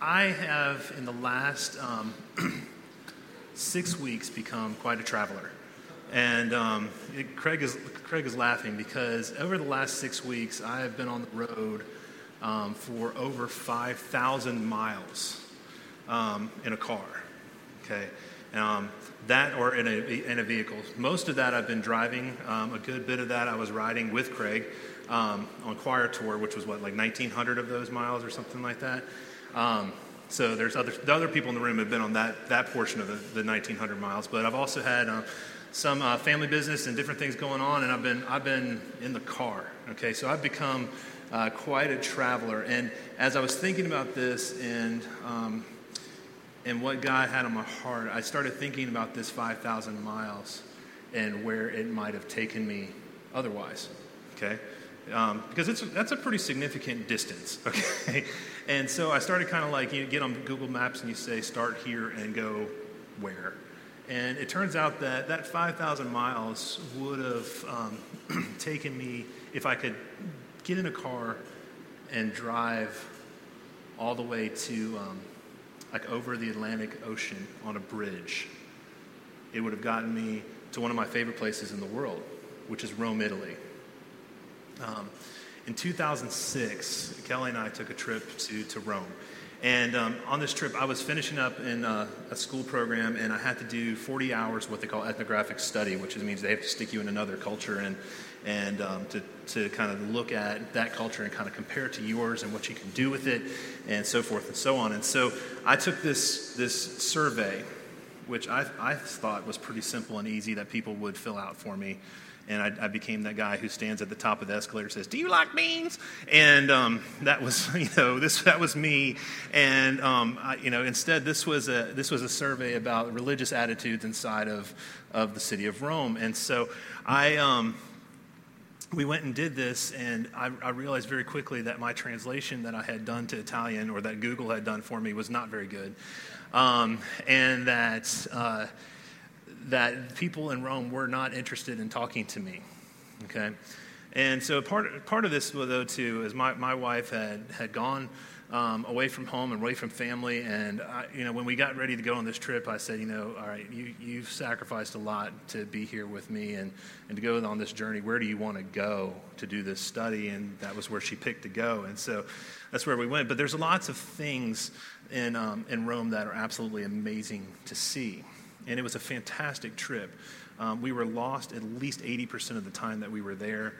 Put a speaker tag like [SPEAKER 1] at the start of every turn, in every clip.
[SPEAKER 1] I have, in the last um, six weeks, become quite a traveler. And um, it, Craig, is, Craig is laughing because over the last six weeks, I have been on the road um, for over 5,000 miles um, in a car. Okay. Um, that or in a, in a vehicle. Most of that I've been driving. Um, a good bit of that I was riding with Craig on choir tour, which was what, like 1,900 of those miles or something like that. Um, so there's other, the other people in the room have been on that, that portion of the, the 1,900 miles. But I've also had uh, some uh, family business and different things going on, and I've been, I've been in the car. Okay, so I've become uh, quite a traveler. And as I was thinking about this and um, and what God had on my heart, I started thinking about this 5,000 miles and where it might have taken me otherwise. Okay, um, because it's that's a pretty significant distance. Okay, and so I started kind of like you get on Google Maps and you say start here and go where. And it turns out that that 5,000 miles would have um, taken me, if I could get in a car and drive all the way to, um, like, over the Atlantic Ocean on a bridge, it would have gotten me to one of my favorite places in the world, which is Rome, Italy. Um, in 2006, Kelly and I took a trip to, to Rome. And um, on this trip, I was finishing up in uh, a school program, and I had to do 40 hours what they call ethnographic study, which means they have to stick you in another culture and, and um, to, to kind of look at that culture and kind of compare it to yours and what you can do with it, and so forth and so on. And so I took this, this survey, which I, I thought was pretty simple and easy that people would fill out for me and I, I, became that guy who stands at the top of the escalator and says, "Do you like beans?" And um, that was, you know, this that was me. And um, I, you know, instead, this was a this was a survey about religious attitudes inside of of the city of Rome. And so I. Um, we went and did this, and I, I, realized very quickly that my translation that I had done to Italian or that Google had done for me was not very good. Um, and that uh, that people in Rome were not interested in talking to me. Okay? And so part, part of this, though, too, is my, my wife had, had gone um, away from home and away from family. And, I, you know, when we got ready to go on this trip, I said, you know, all right, you, you've sacrificed a lot to be here with me and, and to go on this journey. Where do you want to go to do this study? And that was where she picked to go. And so that's where we went. But there's lots of things in, um, in Rome that are absolutely amazing to see and it was a fantastic trip. Um, we were lost at least 80% of the time that we were there,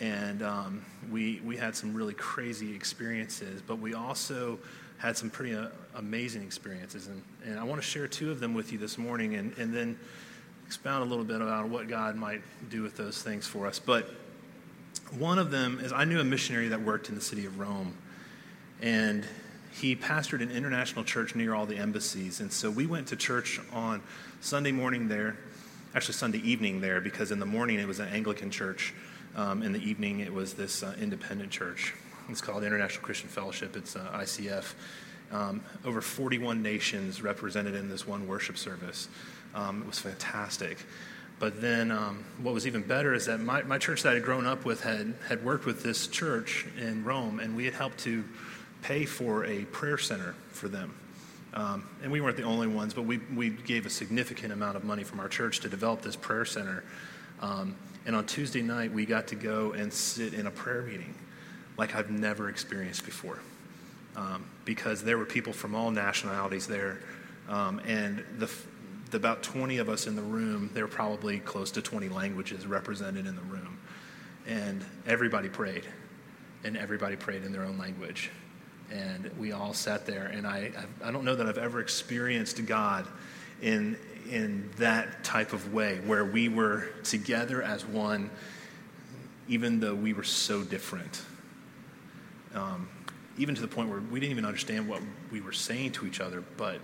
[SPEAKER 1] and um, we, we had some really crazy experiences, but we also had some pretty uh, amazing experiences. And, and I want to share two of them with you this morning and, and then expound a little bit about what God might do with those things for us. But one of them is I knew a missionary that worked in the city of Rome, and he pastored an international church near all the embassies. And so we went to church on Sunday morning there, actually Sunday evening there, because in the morning it was an Anglican church. Um, in the evening it was this uh, independent church. It's called International Christian Fellowship. It's uh, ICF. Um, over 41 nations represented in this one worship service. Um, it was fantastic. But then um, what was even better is that my, my church that I had grown up with had, had worked with this church in Rome, and we had helped to pay for a prayer center for them. Um, and we weren't the only ones, but we, we gave a significant amount of money from our church to develop this prayer center. Um, and on Tuesday night, we got to go and sit in a prayer meeting like I've never experienced before. Um, because there were people from all nationalities there. Um, and the, the, about 20 of us in the room, there were probably close to 20 languages represented in the room. And everybody prayed, and everybody prayed in their own language and we all sat there. And I, I don't know that I've ever experienced God in, in that type of way, where we were together as one, even though we were so different. Um, even to the point where we didn't even understand what we were saying to each other, but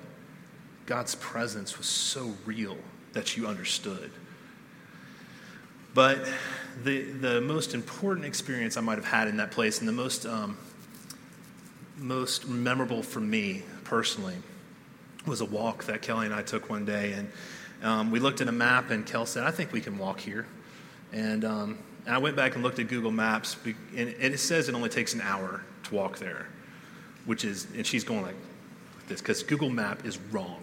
[SPEAKER 1] God's presence was so real that you understood. But the, the most important experience I might have had in that place, and the most um, most memorable for me personally was a walk that Kelly and I took one day. And um, we looked at a map, and Kel said, I think we can walk here. And, um, and I went back and looked at Google Maps, and it says it only takes an hour to walk there, which is, and she's going like, this because Google Map is wrong.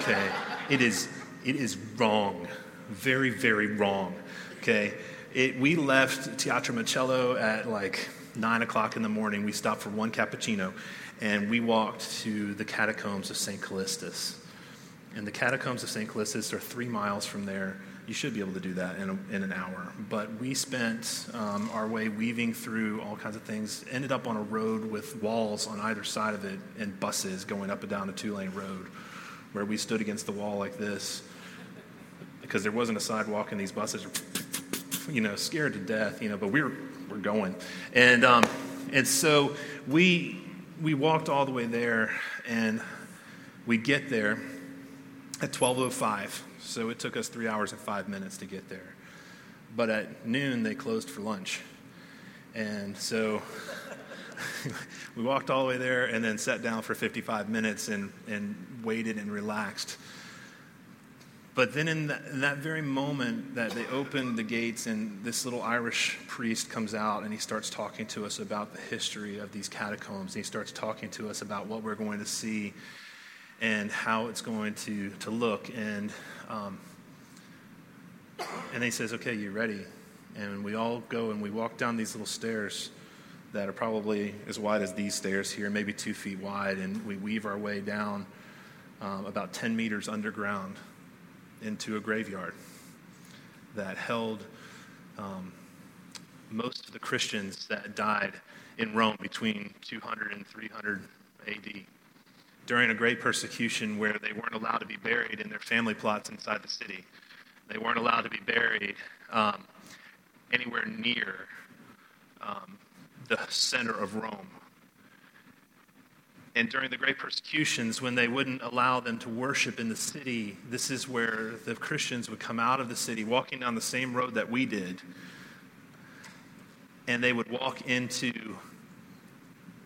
[SPEAKER 1] Okay? it is it is wrong. Very, very wrong. Okay? It, we left Teatro Marcello at like nine o'clock in the morning. We stopped for one cappuccino and we walked to the catacombs of St. Callistus. And the catacombs of St. Callistus are three miles from there. You should be able to do that in, a, in an hour. But we spent um, our way weaving through all kinds of things, ended up on a road with walls on either side of it and buses going up and down a two lane road where we stood against the wall like this because there wasn't a sidewalk and these buses were, you know, scared to death, you know, but we were, we're going. And, um, and so we, we walked all the way there and we get there at 1205 so it took us three hours and five minutes to get there. But at noon they closed for lunch. And so we walked all the way there and then sat down for 55 minutes and, and waited and relaxed but then in that, in that, very moment that they opened the gates and this little Irish priest comes out and he starts talking to us about the history of these catacombs. He starts talking to us about what we're going to see and how it's going to, to look. And, um, and he says, okay, you ready? And we all go and we walk down these little stairs that are probably as wide as these stairs here, maybe two feet wide. And we weave our way down um, about 10 meters underground into a graveyard that held um, most of the Christians that died in Rome between 200 and 300 AD during a great persecution where they weren't allowed to be buried in their family plots inside the city. They weren't allowed to be buried um, anywhere near um, the center of Rome and during the great persecutions, when they wouldn't allow them to worship in the city, this is where the Christians would come out of the city, walking down the same road that we did. And they would walk into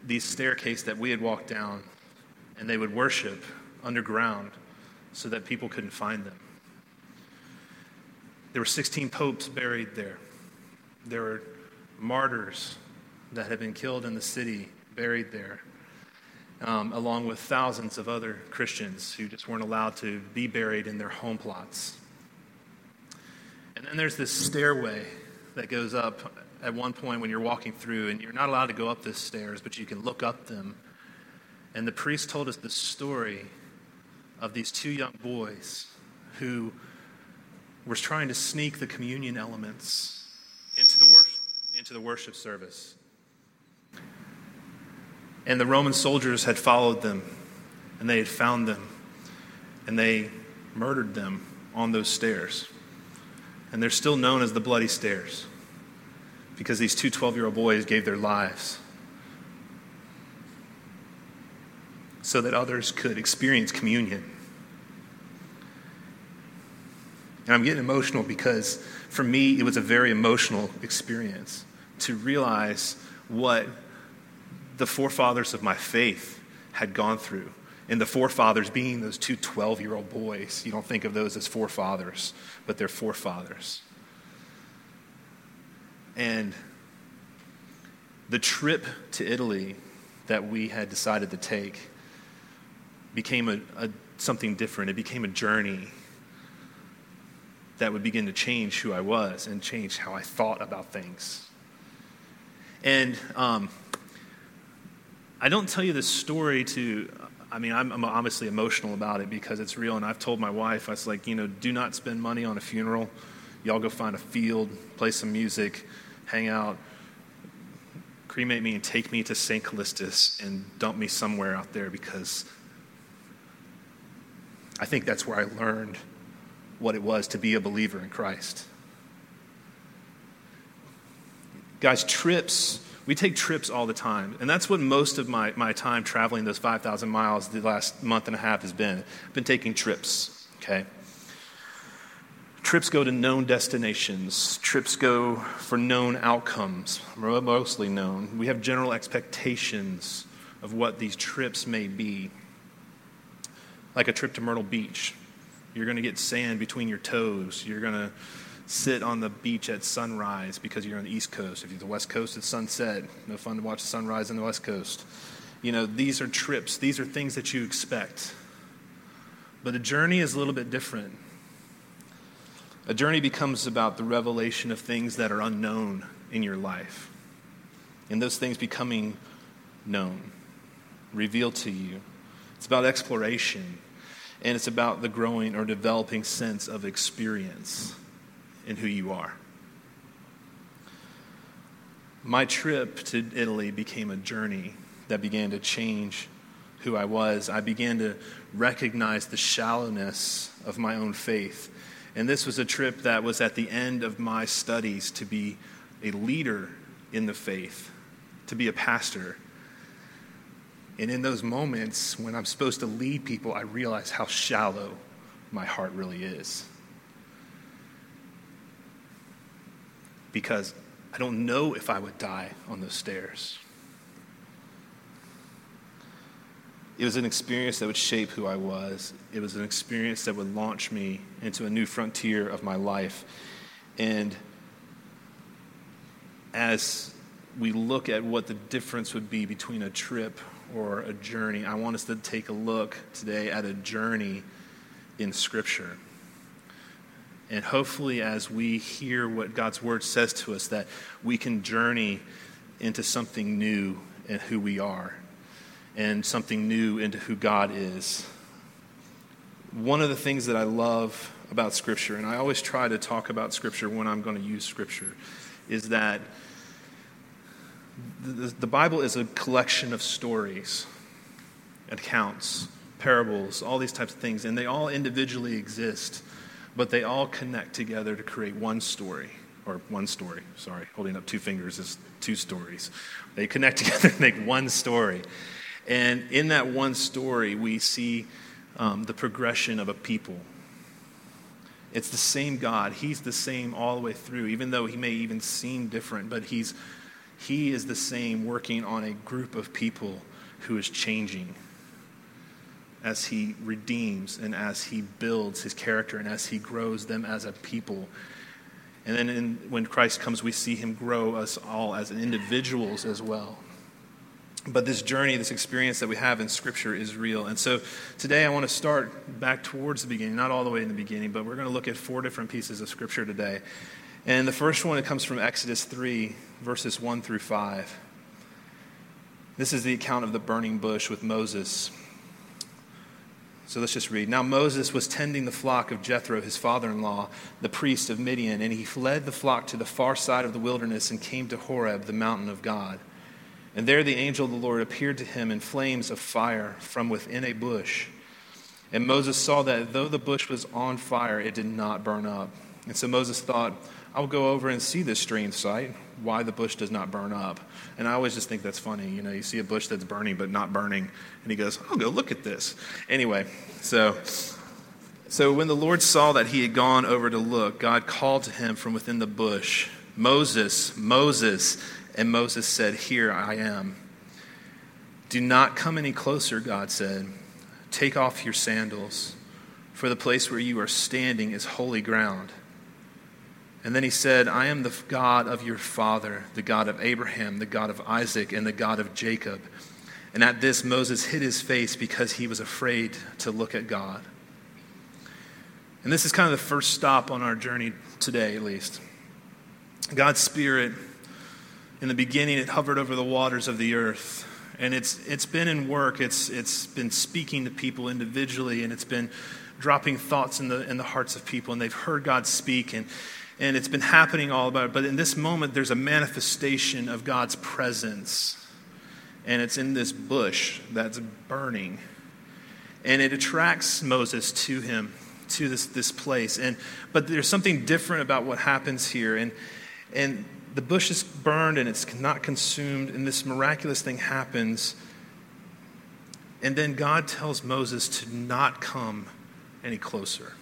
[SPEAKER 1] these staircase that we had walked down, and they would worship underground so that people couldn't find them. There were 16 popes buried there. There were martyrs that had been killed in the city buried there um, along with thousands of other Christians who just weren't allowed to be buried in their home plots. And then there's this stairway that goes up at one point when you're walking through, and you're not allowed to go up this stairs, but you can look up them. And the priest told us the story of these two young boys who were trying to sneak the communion elements into the worship, into the worship service. And the Roman soldiers had followed them, and they had found them, and they murdered them on those stairs. And they're still known as the Bloody Stairs because these two 12 year old boys gave their lives so that others could experience communion. And I'm getting emotional because for me, it was a very emotional experience to realize what the forefathers of my faith had gone through. And the forefathers being those two 12 year old boys. You don't think of those as forefathers, but they're forefathers. And the trip to Italy that we had decided to take became a, a, something different. It became a journey that would begin to change who I was and change how I thought about things. And um, I don't tell you this story to, I mean, I'm, I'm, obviously emotional about it because it's real. And I've told my wife, I was like, you know, do not spend money on a funeral. Y'all go find a field, play some music, hang out, cremate me, and take me to St. Callistus and dump me somewhere out there because I think that's where I learned what it was to be a believer in Christ. Guys, trips we take trips all the time. And that's what most of my, my time traveling those 5,000 miles the last month and a half has been. I've been taking trips, okay? Trips go to known destinations. Trips go for known outcomes, mostly known. We have general expectations of what these trips may be. Like a trip to Myrtle Beach. You're going to get sand between your toes. You're going to sit on the beach at sunrise because you're on the East Coast. If you're the West Coast, it's sunset. No fun to watch the sunrise on the West Coast. you know, these are trips, these are things that you expect. But a journey is a little bit different. A journey becomes about the revelation of things that are unknown in your life, and those things becoming known, revealed to you. It's about exploration, and it's about the growing or developing sense of experience in who you are. My trip to Italy became a journey that began to change who I was. I began to recognize the shallowness of my own faith. And this was a trip that was at the end of my studies to be a leader in the faith, to be a pastor. And in those moments when I'm supposed to lead people, I realize how shallow my heart really is. Because I don't know if I would die on those stairs. It was an experience that would shape who I was. It was an experience that would launch me into a new frontier of my life. And as we look at what the difference would be between a trip or a journey, I want us to take a look today at a journey in Scripture. And hopefully, as we hear what God's Word says to us, that we can journey into something new in who we are and something new into who God is. One of the things that I love about Scripture, and I always try to talk about Scripture when I'm going to use Scripture, is that the, the Bible is a collection of stories, accounts, parables, all these types of things, and they all individually exist, but they all connect together to create one story or one story, sorry, holding up two fingers is two stories. They connect together to make one story. And in that one story, we see um, the progression of a people. It's the same God. He's the same all the way through, even though he may even seem different, but he's, he is the same working on a group of people who is changing as he redeems and as he builds his character and as he grows them as a people. And then in, when Christ comes, we see him grow us all as individuals as well. But this journey, this experience that we have in Scripture is real. And so today I want to start back towards the beginning, not all the way in the beginning, but we're going to look at four different pieces of Scripture today. And the first one, it comes from Exodus 3, verses 1 through 5. This is the account of the burning bush with Moses. So let's just read. Now Moses was tending the flock of Jethro, his father in law, the priest of Midian, and he fled the flock to the far side of the wilderness and came to Horeb, the mountain of God. And there the angel of the Lord appeared to him in flames of fire from within a bush. And Moses saw that though the bush was on fire, it did not burn up. And so Moses thought, I'll go over and see this strange sight, why the bush does not burn up. And I always just think that's funny. You know, you see a bush that's burning but not burning, and he goes, I'll go look at this. Anyway, so so when the Lord saw that he had gone over to look, God called to him from within the bush, Moses, Moses. And Moses said, Here I am. Do not come any closer, God said. Take off your sandals, for the place where you are standing is holy ground. And then he said, I am the God of your father, the God of Abraham, the God of Isaac, and the God of Jacob. And at this, Moses hid his face because he was afraid to look at God. And this is kind of the first stop on our journey today, at least. God's Spirit in the beginning, it hovered over the waters of the earth. And it's, it's been in work, it's, it's been speaking to people individually, and it's been dropping thoughts in the, in the hearts of people, and they've heard God speak, and, and it's been happening all about it. But in this moment, there's a manifestation of God's presence, and it's in this bush that's burning. And it attracts Moses to him, to this, this place. And, but there's something different about what happens here. And, and the bush is burned and it's not consumed, and this miraculous thing happens. And then God tells Moses to not come any closer.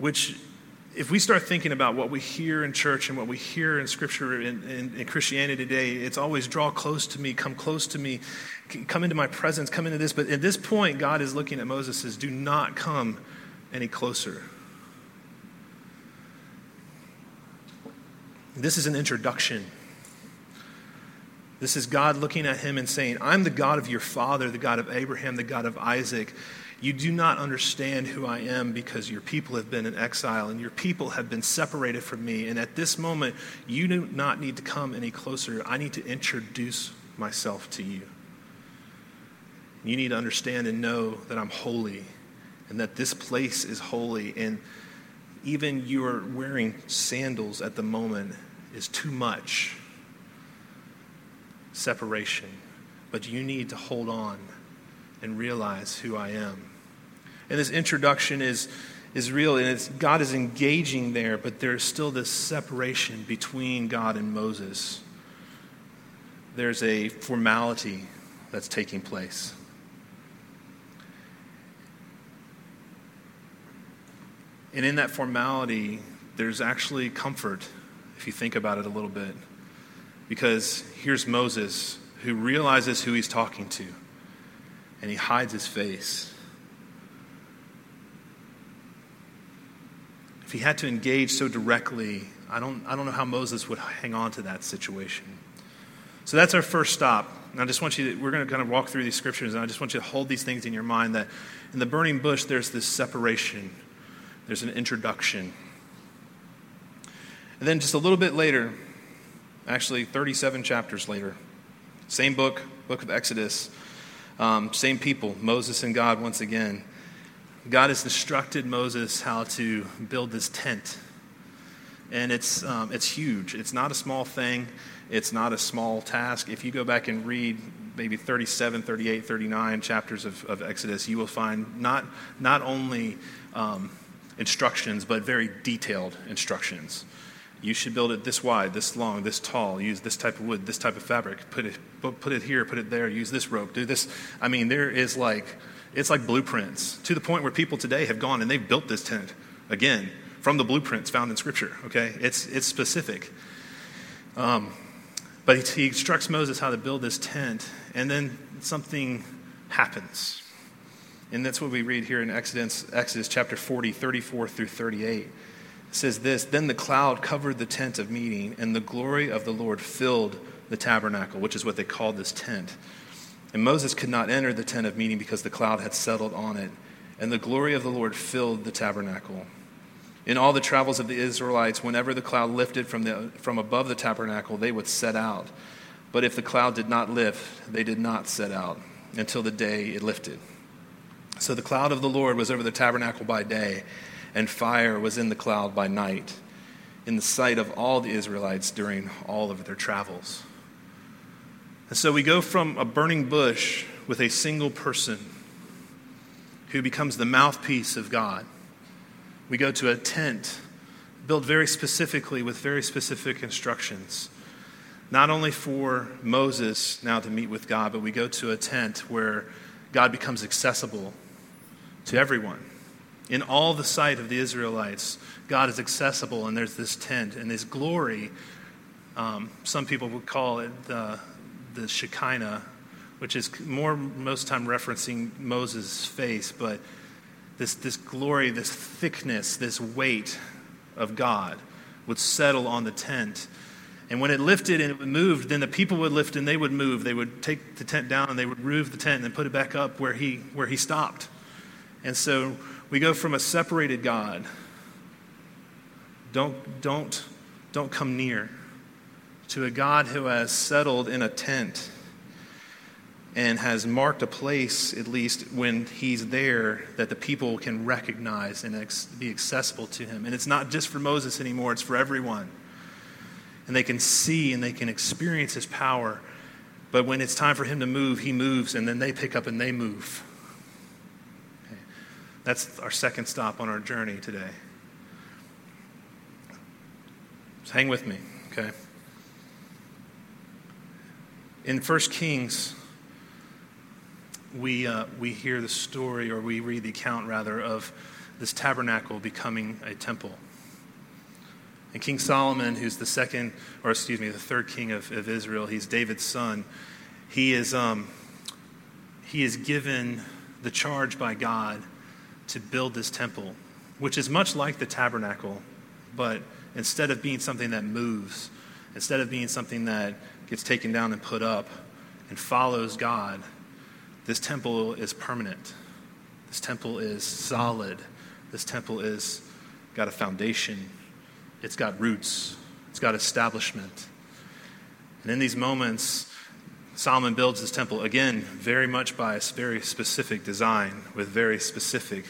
[SPEAKER 1] Which, if we start thinking about what we hear in church and what we hear in Scripture and in, in, in, Christianity today, it's always draw close to me, come close to me, come into my presence, come into this. But at this point, God is looking at Moses says, Do not come any closer. This is an introduction. This is God looking at him and saying, I'm the God of your father, the God of Abraham, the God of Isaac. You do not understand who I am because your people have been in exile and your people have been separated from me. And at this moment, you do not need to come any closer. I need to introduce myself to you. You need to understand and know that I'm holy and that this place is holy. And even your wearing sandals at the moment is too much separation. But you need to hold on and realize who I am. And this introduction is, is real, and God is engaging there, but there's still this separation between God and Moses. There's a formality that's taking place. And in that formality, there's actually comfort if you think about it a little bit. Because here's Moses who realizes who he's talking to, and he hides his face. If he had to engage so directly, I don't, I don't know how Moses would hang on to that situation. So that's our first stop. And I just want you to, we're going to kind of walk through these scriptures, and I just want you to hold these things in your mind that in the burning bush, there's this separation, there's an introduction. And then just a little bit later, actually 37 chapters later, same book, book of Exodus, um, same people, Moses and God once again. God has instructed Moses how to build this tent. And it's, um, it's huge. It's not a small thing, it's not a small task. If you go back and read maybe 37, 38, 39 chapters of, of Exodus, you will find not, not only um, instructions, but very detailed instructions. You should build it this wide, this long, this tall. Use this type of wood, this type of fabric. Put it, put it here, put it there. Use this rope. Do this. I mean, there is like it's like blueprints to the point where people today have gone and they've built this tent again from the blueprints found in Scripture. Okay, it's it's specific. Um, but he, he instructs Moses how to build this tent, and then something happens. And that's what we read here in Exodus, Exodus chapter 40, 34 through 38. It says this Then the cloud covered the tent of meeting, and the glory of the Lord filled the tabernacle, which is what they called this tent. And Moses could not enter the tent of meeting because the cloud had settled on it, and the glory of the Lord filled the tabernacle. In all the travels of the Israelites, whenever the cloud lifted from, the, from above the tabernacle, they would set out. But if the cloud did not lift, they did not set out until the day it lifted. So the cloud of the Lord was over the tabernacle by day, and fire was in the cloud by night, in the sight of all the Israelites during all of their travels. And so we go from a burning bush with a single person who becomes the mouthpiece of God. We go to a tent built very specifically with very specific instructions. Not only for Moses now to meet with God, but we go to a tent where God becomes accessible to everyone. In all the sight of the Israelites, God is accessible, and there's this tent and this glory. Um, some people would call it the the Shekinah, which is more most time referencing Moses' face, but this, this glory, this thickness, this weight of God would settle on the tent. And when it lifted and it moved, then the people would lift and they would move. They would take the tent down and they would move the tent and put it back up where he, where he stopped. And so we go from a separated God. Don't, don't, don't come near to a God who has settled in a tent and has marked a place, at least when he's there, that the people can recognize and ex- be accessible to him. And it's not just for Moses anymore, it's for everyone. And they can see and they can experience his power. But when it's time for him to move, he moves, and then they pick up and they move. Okay. That's our second stop on our journey today. Hang with me, okay? In 1 Kings, we, uh, we hear the story, or we read the account rather, of this tabernacle becoming a temple. And King Solomon, who's the second, or excuse me, the third king of, of Israel, he's David's son, he is, um, he is given the charge by God to build this temple, which is much like the tabernacle, but instead of being something that moves, instead of being something that gets taken down and put up and follows God, this temple is permanent. This temple is solid. This temple is got a foundation. It's got roots. It's got establishment. And in these moments, Solomon builds this temple again very much by a very specific design with very specific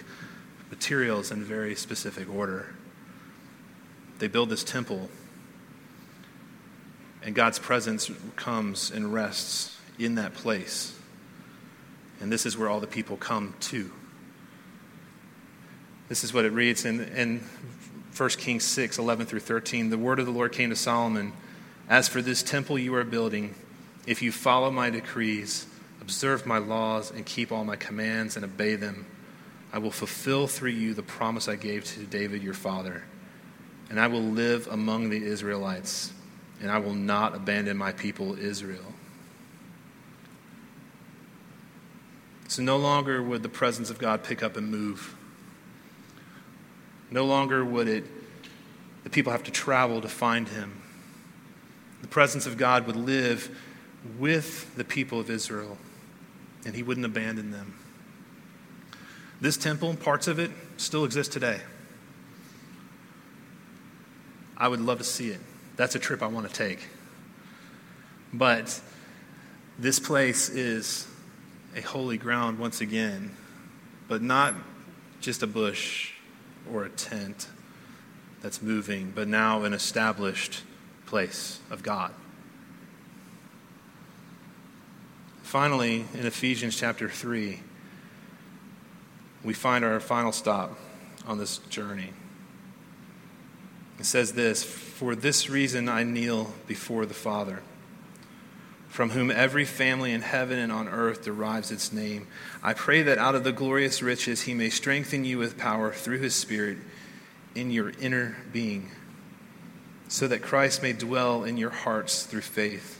[SPEAKER 1] materials and very specific order. They build this temple, and God's presence comes and rests in that place. And this is where all the people come to. This is what it reads in, in 1 Kings 6 11 through 13. The word of the Lord came to Solomon As for this temple you are building, if you follow my decrees, observe my laws, and keep all my commands and obey them, I will fulfill through you the promise I gave to David your father. And I will live among the Israelites, and I will not abandon my people Israel. So no longer would the presence of God pick up and move. No longer would it the people have to travel to find him. The presence of God would live with the people of Israel, and he wouldn't abandon them. This temple, parts of it, still exist today. I would love to see it. That's a trip I want to take. But this place is a holy ground once again, but not just a bush or a tent that's moving, but now an established place of God. Finally, in Ephesians chapter 3, we find our final stop on this journey. It says this For this reason I kneel before the Father from whom every family in heaven and on earth derives its name. I pray that out of the glorious riches he may strengthen you with power through his Spirit in your inner being, so that Christ may dwell in your hearts through faith.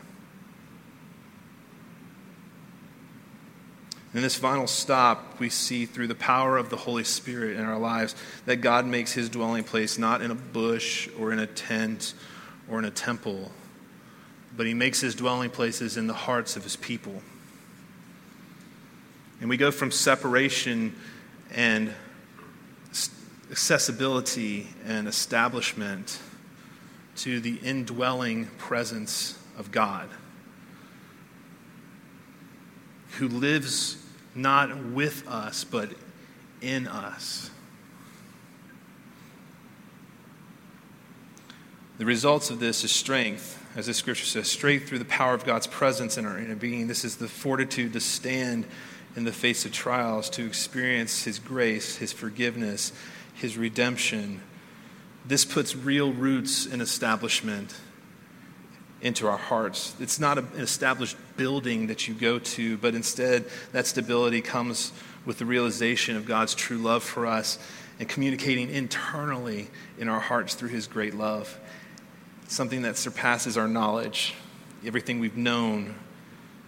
[SPEAKER 1] In this final stop, we see through the power of the Holy Spirit in our lives that God makes his dwelling place not in a bush or in a tent or in a temple, but he makes his dwelling places in the hearts of his people. And we go from separation and accessibility and establishment to the indwelling presence of God, who lives not with us, but in us. The results of this is strength, as the scripture says, strength through the power of God's presence in our inner being. This is the fortitude to stand in the face of trials to experience His grace, His forgiveness, His redemption. This puts real roots in establishment into our hearts. It's not an established building that you go to, but instead, that stability comes with the realization of God's true love for us and communicating internally in our hearts through His great love. Something that surpasses our knowledge, everything we've known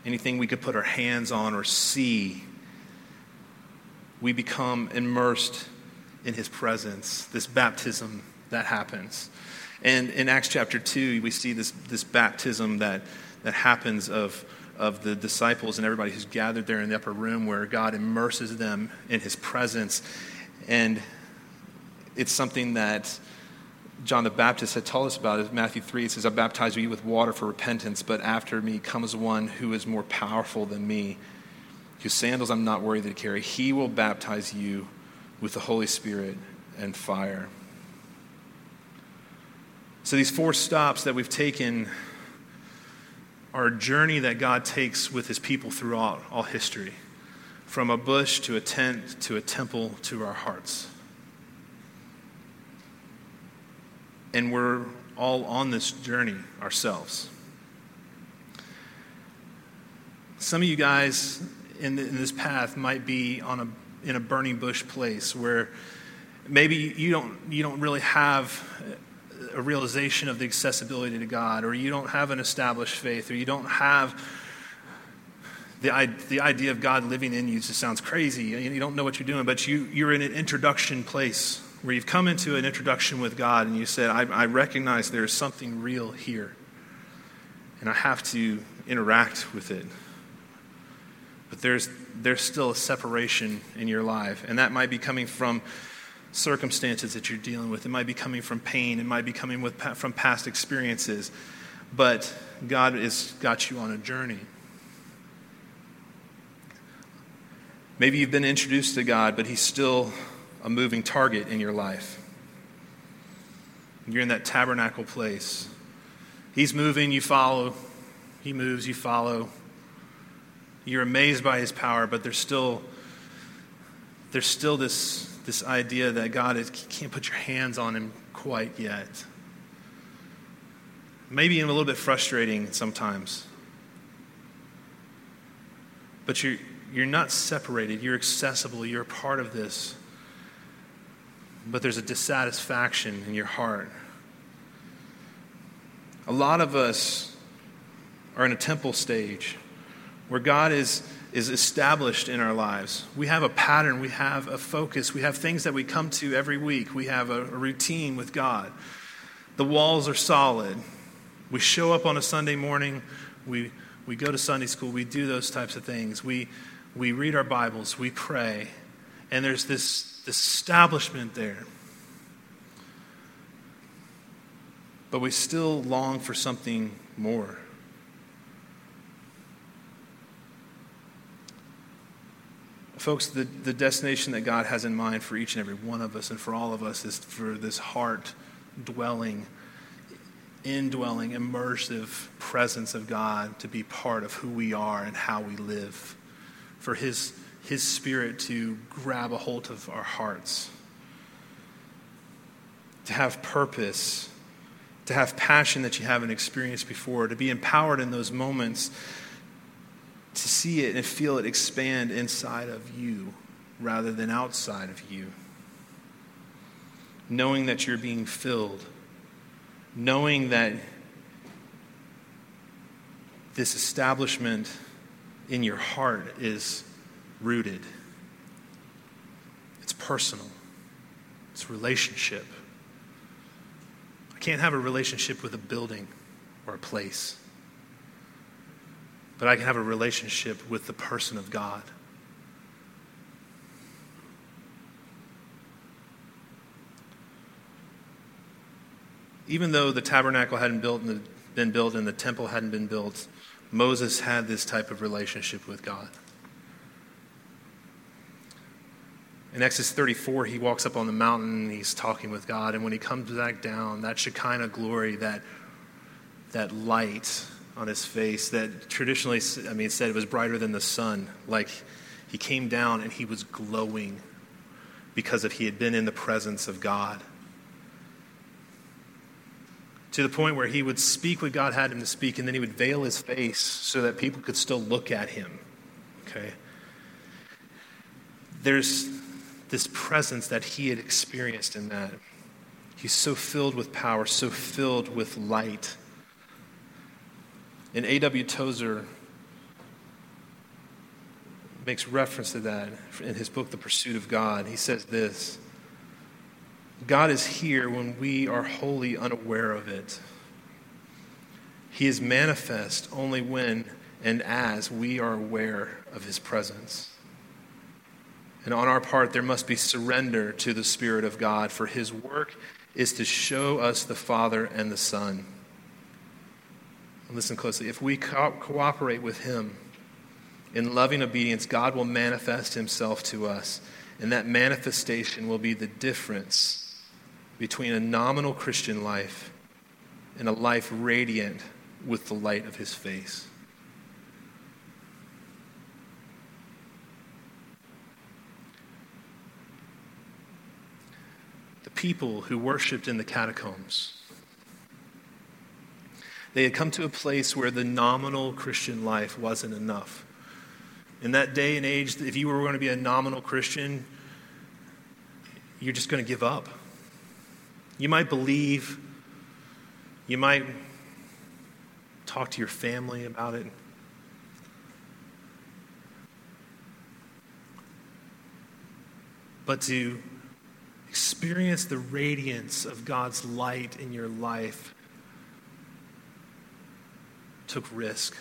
[SPEAKER 1] anything we could put our hands on or see, we become immersed in his presence, this baptism that happens. And in Acts chapter 2, we see this, this baptism that, that happens of, of the disciples and everybody who's gathered there in the upper room where God immerses them in his presence. And it's something that John the Baptist had told us about is Matthew 3. It says, I baptize you with water for repentance, but after me comes one who is more powerful than me, whose sandals I'm not worthy to carry. He will baptize you with the Holy Spirit and fire. So these four stops that we've taken are a journey that God takes with his people throughout all history, from a bush to a tent to a temple to our hearts. and we're all on this journey ourselves. Some of you guys in, the, in this path might be on a, in a burning bush place where Maybe you don't, you don't really have a realization of the accessibility to God, or you don't have an established faith, or you don't have the, the idea of God living in you just sounds crazy. You don't know what you're doing, but you, you're in an introduction place where you've come into an introduction with God and you said, I, I recognize there is something real here, and I have to interact with it. But there's, there's still a separation in your life, and that might be coming from circumstances that you're dealing with. It might be coming from pain. It might be coming with, from past experiences. But God has got you on a journey. Maybe you've been introduced to God, but He's still a moving target in your life. You're in that tabernacle place. He's moving, you follow. He moves, you follow. You're amazed by His power, but there's still, there's still this, this idea that God is, can't put your hands on Him quite yet. Maybe even a little bit frustrating sometimes. But you're, you're not separated, you're accessible, you're a part of this. But there's a dissatisfaction in your heart. A lot of us are in a temple stage where God is, is established in our lives. We have a pattern, we have a focus, we have things that we come to every week, we have a, routine with God. The walls are solid. We show up on a Sunday morning, we, we go to Sunday school, we do those types of things. We, we read our Bibles, we pray, and there's this, this establishment there. But we still long for something more. Folks, the, the destination that God has in mind for each and every one of us and for all of us is for this heart dwelling, indwelling, immersive presence of God to be part of who we are and how we live. For His, His Spirit to grab a hold of our hearts, to have purpose, to have passion that you haven't experienced before, to be empowered in those moments, to see it and feel it expand inside of you rather than outside of you. Knowing that you're being filled, knowing that this establishment in your heart is rooted. It's personal, it's relationship. I can't have a relationship with a building or a place, but I can have a relationship with the person of God. Even though the tabernacle hadn't built the, been built and the temple hadn't been built, Moses had this type of relationship with God. In Exodus 34, he walks up on the mountain and he's talking with God. And when he comes back down, that Shekinah glory, that, that light on his face, that traditionally, I mean, said it was brighter than the sun. Like he came down and he was glowing because of he had been in the presence of God to the point where he would speak what God had him to speak, and then he would veil his face so that people could still look at him. Okay? There's this presence that he had experienced in that. He's so filled with power, so filled with light. And A.W. Tozer makes reference to that in his book, The Pursuit of God. He says this God is here when we are wholly unaware of it. He is manifest only when and as we are aware of his presence. And on our part, there must be surrender to the Spirit of God, for his work is to show us the Father and the Son. Listen closely. If we co- cooperate with him in loving obedience, God will manifest himself to us, and that manifestation will be the difference between a nominal Christian life and a life radiant with the light of his face. The people who worshiped in the catacombs. They had come to a place where the nominal Christian life wasn't enough. In that day and age, if you were going to be a nominal Christian, you're just going to give up. You might believe, you might talk to your family about it. But to experience the radiance of God's light in your life took risk.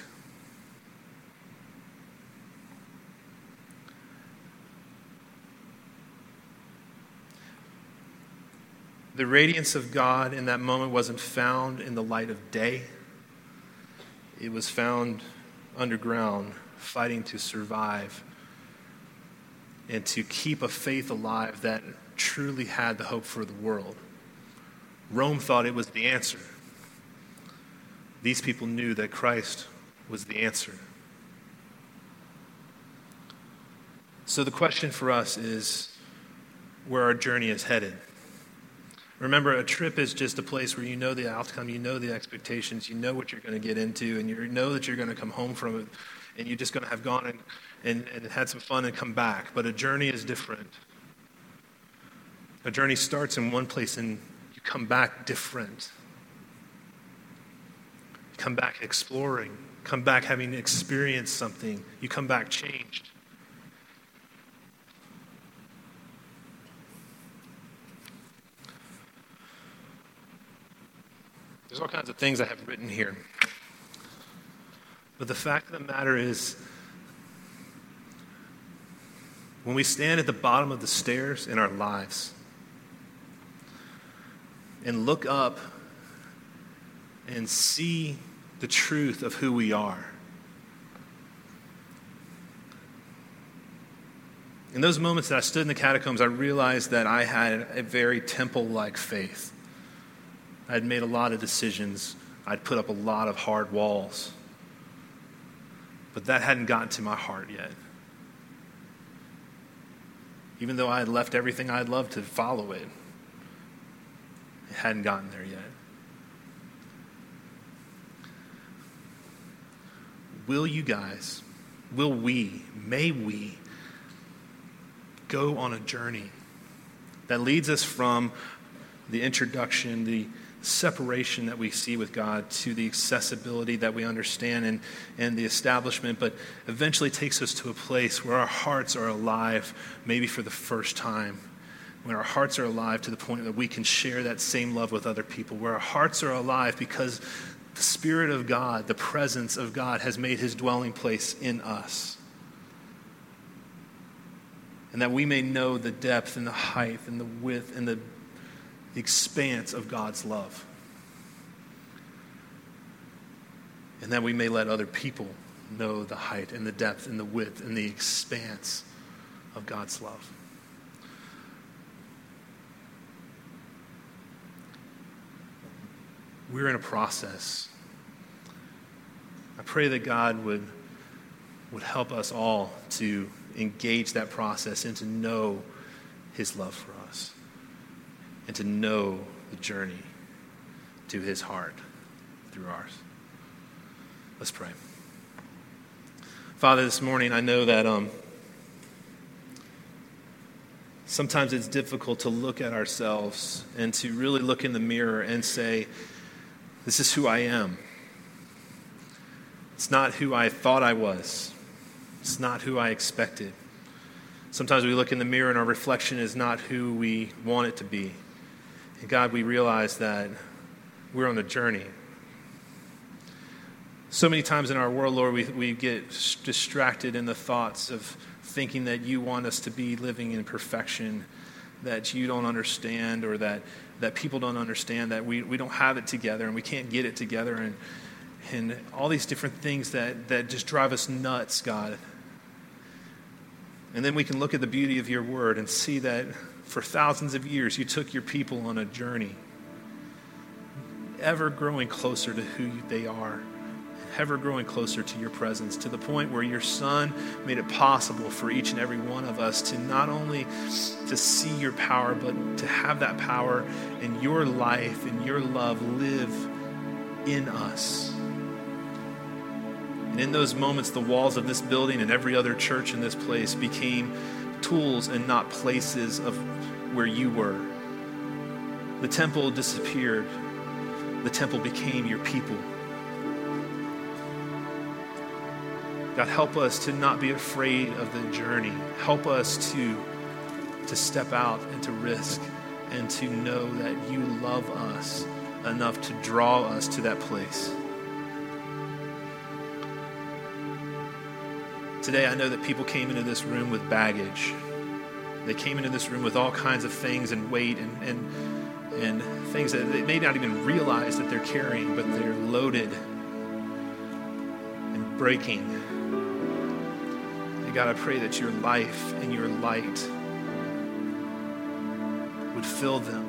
[SPEAKER 1] The radiance of God in that moment wasn't found in the light of day. It was found underground, fighting to survive and to keep a faith alive that truly had the hope for the world. Rome thought it was the answer. These people knew that Christ was the answer. So the question for us is where our journey is headed. Remember, a trip is just a place where you know the outcome, you know the expectations, you know what you're going to get into, and you know that you're going to come home from it, and you're just going to have gone and, and, and had some fun and come back. But a journey is different. A journey starts in one place and you come back different. Come back exploring, come back having experienced something, you come back changed. There's all kinds of things I have written here. But the fact of the matter is, when we stand at the bottom of the stairs in our lives and look up and see the truth of who we are, in those moments that I stood in the catacombs, I realized that I had a very temple like faith. I'd made a lot of decisions. I'd put up a lot of hard walls. But that hadn't gotten to my heart yet. Even though I had left everything I'd love to follow it, it hadn't gotten there yet. Will you guys, will we, may we go on a journey that leads us from the introduction, the separation that we see with God to the accessibility that we understand and, and the establishment, but eventually takes us to a place where our hearts are alive, maybe for the first time. When our hearts are alive to the point that we can share that same love with other people, where our hearts are alive because the Spirit of God, the presence of God, has made his dwelling place in us. And that we may know the depth and the height and the width and the the expanse of God's love. And that we may let other people know the height and the depth and the width and the expanse of God's love. We're in a process. I pray that God would, would help us all to engage that process and to know his love for us and to know the journey to his heart through ours. Let's pray. Father, this morning I know that um, sometimes it's difficult to look at ourselves and to really look in the mirror and say, This is who I am. It's not who I thought I was, it's not who I expected. Sometimes we look in the mirror and our reflection is not who we want it to be. And God, we realize that we're on a journey. So many times in our world, Lord, we, we get distracted in the thoughts of thinking that you want us to be living in perfection, that you don't understand, or that, that people don't understand, that we, we don't have it together and we can't get it together, and, and all these different things that, that just drive us nuts, God. And then we can look at the beauty of your word and see that for thousands of years, you took your people on a journey, ever growing closer to who they are, ever growing closer to your presence, to the point where your Son made it possible for each and every one of us to not only to see your power, but to have that power and your life and your love live in us. And in those moments, the walls of this building and every other church in this place became tools and not places of where you were. The temple disappeared, the temple became your people. God, help us to not be afraid of the journey. Help us to, to step out and to risk and to know that you love us enough to draw us to that place. Today, I know that people came into this room with baggage. They came into this room with all kinds of things and weight and, and, and things that they may not even realize that they're carrying, but they're loaded and breaking. And God, I pray that your life and your light would fill them.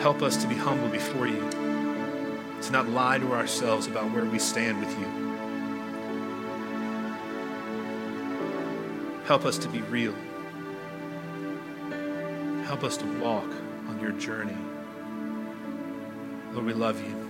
[SPEAKER 1] Help us to be humble before you, to not lie to ourselves about where we stand with you. Help us to be real. Help us to walk on your journey. Lord, we love you.